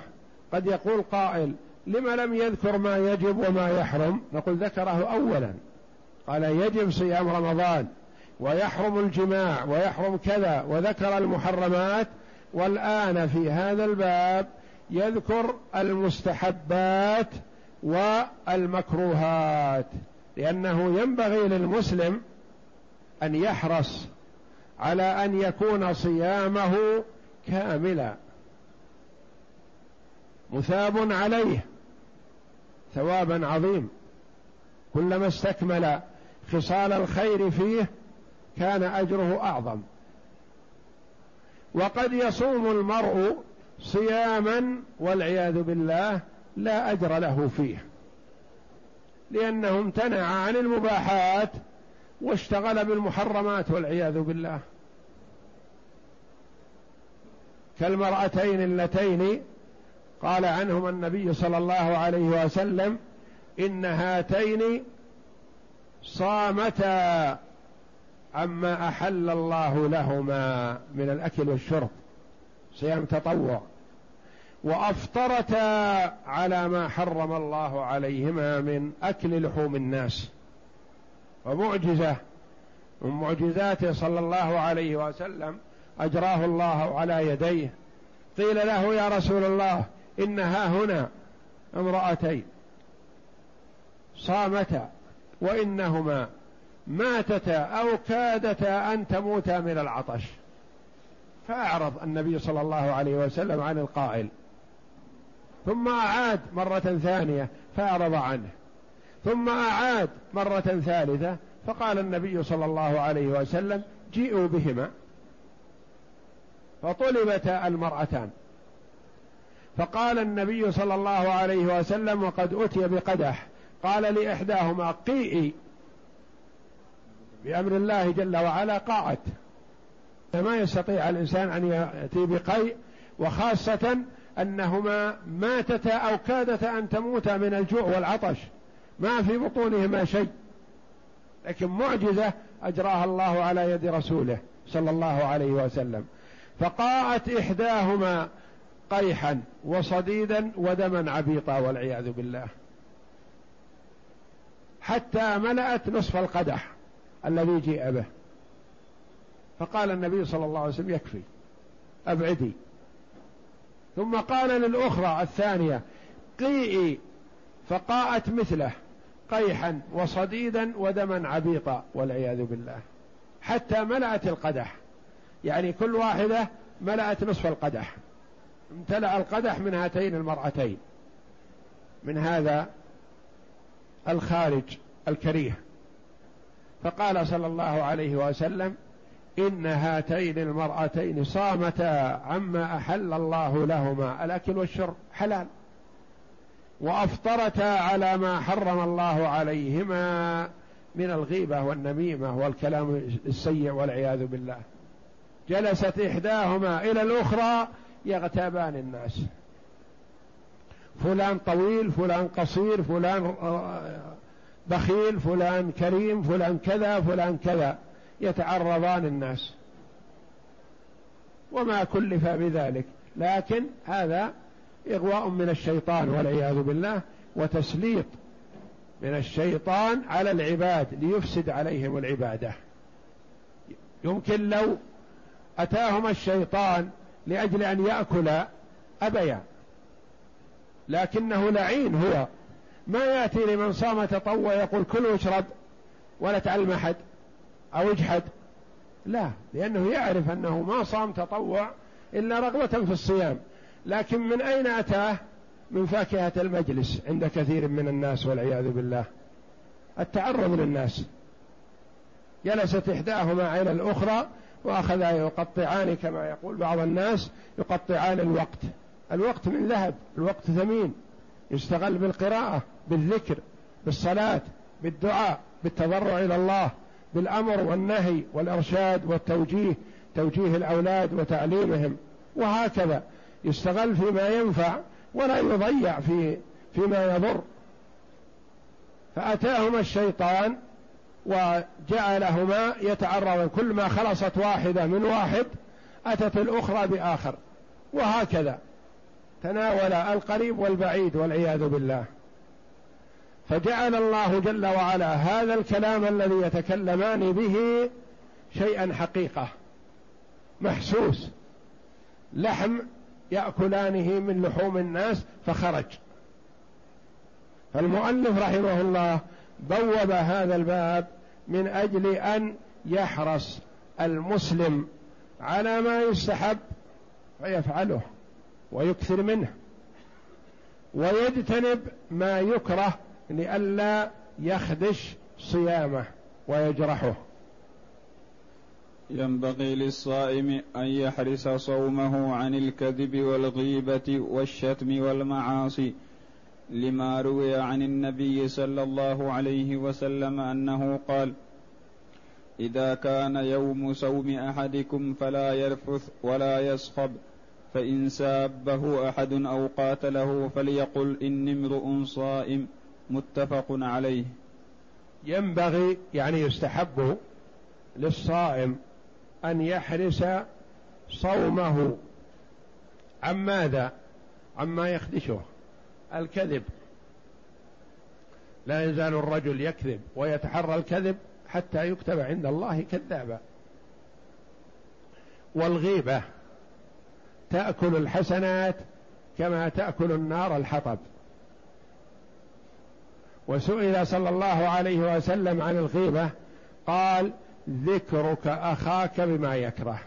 قد يقول قائل لما لم يذكر ما يجب وما يحرم؟ نقول ذكره اولا. قال يجب صيام رمضان ويحرم الجماع ويحرم كذا وذكر المحرمات. والآن في هذا الباب يذكر المستحبات والمكروهات لأنه ينبغي للمسلم أن يحرص على أن يكون صيامه كاملا مثاب عليه ثوابا عظيم. كلما استكمل خصال الخير فيه كان أجره أعظم. وقد يصوم المرء صياما والعياذ بالله لا أجر له فيه لأنه امتنع عن المباحات واشتغل بالمحرمات والعياذ بالله. كالمرأتين اللتين قال عنهما النبي صلى الله عليه وسلم إن هاتين صامتا عما أحل الله لهما من الأكل والشرب. صيام تطوع. وأفطرتا على ما حرم الله عليهما من أكل لحوم الناس. ومعجزة من معجزاته صلى الله عليه وسلم أجراه الله على يديه. قيل له يا رسول الله انها هنا امرأتين. صامتا وإنهما ماتتا أو كادتا أن تموتا من العطش. فأعرض النبي صلى الله عليه وسلم عن القائل. ثم أعاد مرة ثانية فأعرض عنه. ثم أعاد مرة ثالثة فقال النبي صلى الله عليه وسلم جيئوا بهما. فطلبتا المرأتان. فقال النبي صلى الله عليه وسلم وقد أتي بقدح قال لإحداهما قيئي بأمر الله جل وعلا قاعت ما يستطيع الإنسان أن يأتي بقيء وخاصة أنهما ماتتا أو كادتا أن تموتا من الجوع والعطش. ما في بطونهما شيء. لكن معجزة أجراها الله على يد رسوله صلى الله عليه وسلم. فقاءت إحداهما قيحا وصديدا ودما عبيطا والعياذ بالله. حتى ملأت نصف القدح الذي جيء به. فقال النبي صلى الله عليه وسلم يكفي أبعدي. ثم قال للأخرى الثانية قيئي. فقاءت مثله قيحا وصديدا ودما عبيطا والعياذ بالله. حتى ملأت القدح. يعني كل واحدة ملأت نصف القدح. امتلأ القدح من هاتين المرأتين. من هذا الخارج الكريه. فقال صلى الله عليه وسلم إن هاتين المرأتين صامتا عما أحل الله لهما الأكل والشرب حلال. وأفطرتا على ما حرم الله عليهما من الغيبة والنميمة والكلام السيء والعياذ بالله. جلست إحداهما إلى الأخرى يغتابان الناس. فلان طويل فلان قصير فلان بخيل فلان كريم فلان كذا فلان كذا. يتعرضان الناس. وما كلف بذلك. لكن هذا إغواء من الشيطان والعياذ بالله وتسليط من الشيطان على العباد ليفسد عليهم العبادة. يمكن لو أتاهم الشيطان لأجل أن يأكل أبيا. لكنه لعين هو. ما يأتي لمن صام تطوع يقول كل واشرب ولا تعلم أحد أو اجحد. لا لأنه يعرف أنه ما صام تطوع إلا رغبة في الصيام. لكن من أين أتاه؟ من فاكهة المجلس عند كثير من الناس والعياذ بالله. التعرض للناس. جلست إحداهما إلى الأخرى وأخذا يقطعان كما يقول بعض الناس يقطعان الوقت. الوقت من ذهب الوقت ثمين. يستغل بالقراءة بالذكر بالصلاة بالدعاء بالتضرع إلى الله بالأمر والنهي والإرشاد والتوجيه توجيه الأولاد وتعليمهم. وهكذا. يستغل فيما ينفع ولا يضيع في فيما يضر. فأتاهما الشيطان وجعلهما يتعرض كل ما خلصت واحدة من واحد أتت الأخرى بآخر. وهكذا. تناول القريب والبعيد والعياذ بالله. فجعل الله جل وعلا هذا الكلام الذي يتكلمان به شيئا حقيقة. محسوس. لحم يأكلانه من لحوم الناس فخرج. فالمؤلف رحمه الله بوب هذا الباب من أجل أن يحرص المسلم على ما يستحب فيفعله ويكثر منه ويجتنب ما يكره لئلا يخدش صيامه ويجرحه. ينبغي للصائم أن يحرس صومه عن الكذب والغيبة والشتم والمعاصي لما روي عن النبي صلى الله عليه وسلم أنه قال إذا كان يوم صوم أحدكم فلا يرفث ولا يصخب فإن سابه أحد أو قاتله فليقل إني امرؤ صائم متفق عليه. ينبغي يعني يستحب للصائم أن يحرس صومه. عن ماذا؟ عما يخدشه. الكذب. لا يزال الرجل يكذب ويتحرى الكذب حتى يكتب عند الله كذابا. والغيبة تأكل الحسنات كما تأكل النار الحطب. وسئل صلى الله عليه وسلم عن الغيبة قال ذكرك أخاك بما يكره.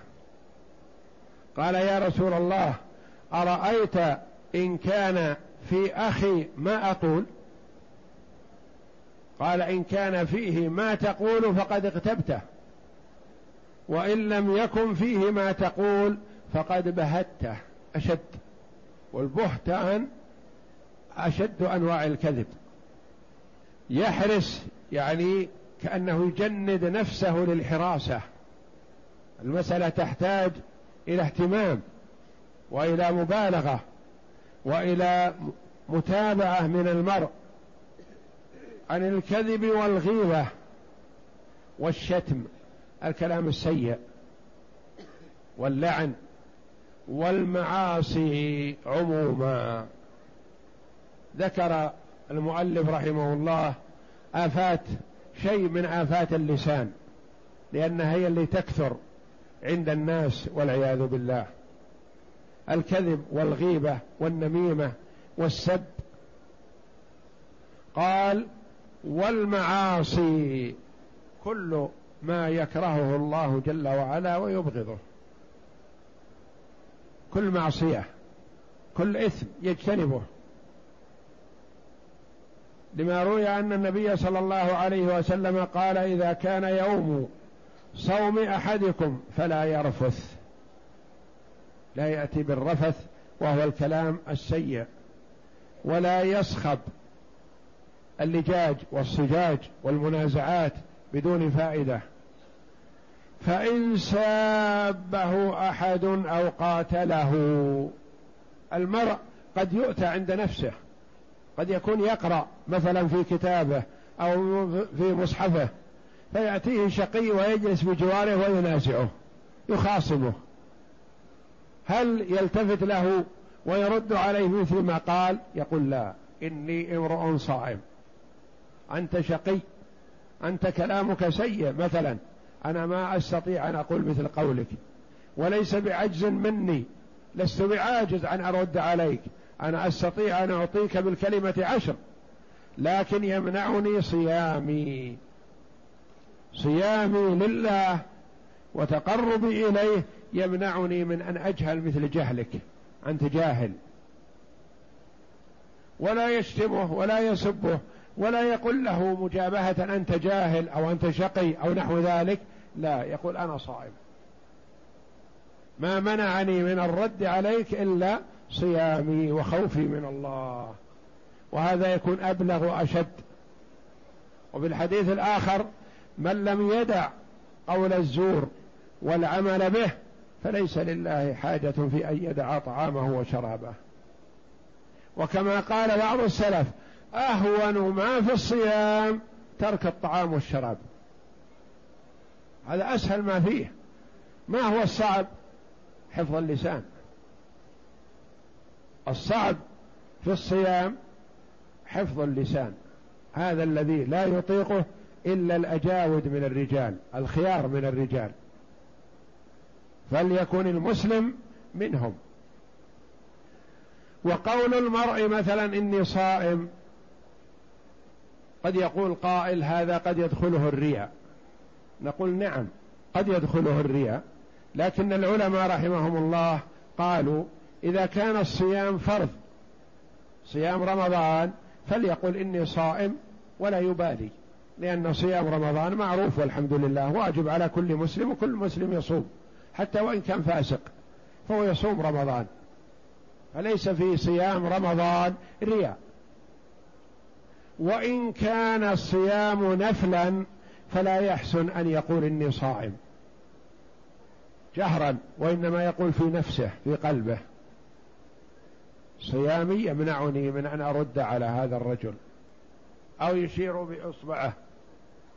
قال يا رسول الله أرأيت إن كان في أخي ما أقول؟ قال إن كان فيه ما تقول فقد اغتبته. وإن لم يكن فيه ما تقول فقد بهته. أشد. والبهتان أشد أنواع الكذب. يحرس يعني كأنه يجند نفسه للحراسة. المسألة تحتاج إلى اهتمام وإلى مبالغة. وإلى متابعة من المرء عن الكذب والغيبة والشتم الكلام السيء واللعن والمعاصي عموما. ذكر المؤلف رحمه الله آفات شيء من آفات اللسان لأنها هي اللي تكثر عند الناس والعياذ بالله. الكذب والغيبة والنميمة والسب قال والمعاصي كل ما يكرهه الله جل وعلا ويبغضه. كل معصية كل إثم يجتنبه. لما روي أن النبي صلى الله عليه وسلم قال إذا كان يوم صوم أحدكم فلا يرفث. لا يأتي بالرفث وهو الكلام السيء ولا يصخب اللجاج والصجاج والمنازعات بدون فائدة. فإن سابه أحد أو قاتله المرء قد يؤتى عند نفسه قد يكون يقرأ مثلا في كتابه أو في مصحفه فيأتيه شقي ويجلس بجواره وينازعه يخاصمه. هل يلتفت له ويرد عليه مثل ما قال؟ يقول لا. إني امرؤ صائم. أنت شقي. أنت كلامك سيء. مثلا أنا ما أستطيع أن أقول مثل قولك. وليس بعجز مني. لست بعاجز أن أرد عليك. أنا أستطيع أن أعطيك بالكلمة عشر. لكن يمنعني صيامي. صيامي لله وتقربي إليه يمنعني من أن أجهل مثل جهلك. أنت جاهل. ولا يشتمه ولا يسبه ولا يقول له مجابهة أنت جاهل أو أنت شقي أو نحو ذلك. لا يقول أنا صائم. ما منعني من الرد عليك إلا صيامي وخوفي من الله. وهذا يكون أبلغ وأشد. وفي الحديث الآخر من لم يدع قول الزور والعمل به فليس لله حاجة في أن يدع طعامه وشرابه. وكما قال بعض السلف أهون ما في الصيام ترك الطعام والشراب. هذا أسهل ما فيه. ما هو الصعب؟ حفظ اللسان. الصعب في الصيام حفظ اللسان. هذا الذي لا يطيقه إلا الأجاود من الرجال الخيار من الرجال. فليكن المسلم منهم. وقول المرء مثلا إني صائم قد يقول قائل هذا قد يدخله الرياء. نقول نعم قد يدخله الرياء. لكن العلماء رحمهم الله قالوا إذا كان الصيام فرض صيام رمضان فليقل إني صائم ولا يبالي لأن صيام رمضان معروف والحمد لله واجب على كل مسلم وكل مسلم يصوم. حتى وإن كان فاسق فهو يصوم رمضان. فليس في صيام رمضان رياء. وإن كان الصيام نفلا فلا يحسن أن يقول إني صائم. جهرا وإنما يقول في نفسه في قلبه. صيامي يمنعني من أن أرد على هذا الرجل. أو يشير بإصبعه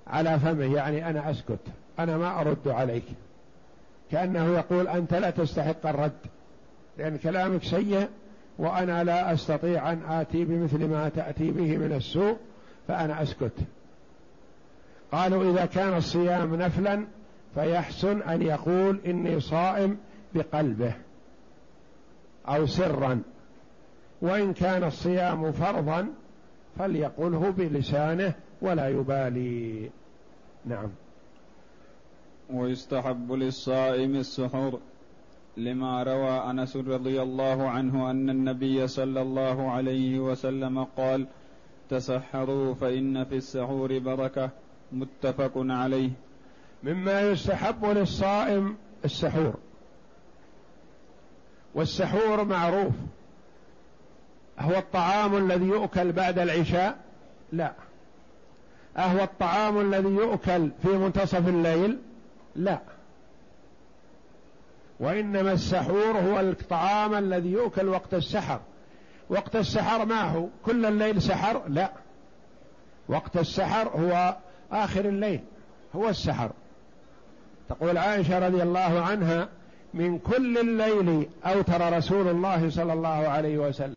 على فمه يعني أنا أسكت أنا ما أرد عليك. كأنه يقول أنت لا تستحق الرد لأن كلامك سيء وأنا لا أستطيع أن آتي بمثل ما تأتي به من السوء فأنا أسكت. قالوا إذا كان الصيام نفلا فيحسن أن يقول إني صائم بقلبه أو سرا وإن كان الصيام فرضا فليقله بلسانه ولا يبالي. نعم. ويستحب للصائم السحور لما روى أنس رضي الله عنه أن النبي صلى الله عليه وسلم قال تسحروا فإن في السحور بركة. متفق عليه. مما يستحب للصائم السحور. والسحور معروف. هو الطعام الذي يؤكل بعد العشاء؟ لا. أهو الطعام الذي يؤكل في منتصف الليل؟ لا. وإنما السحور هو الطعام الذي يؤكل وقت السحر. وقت السحر ما هو؟ كل الليل سحر؟ لا. وقت السحر هو آخر الليل هو السحر. تقول عائشة رضي الله عنها من كل الليل أوتر رسول الله صلى الله عليه وسلم.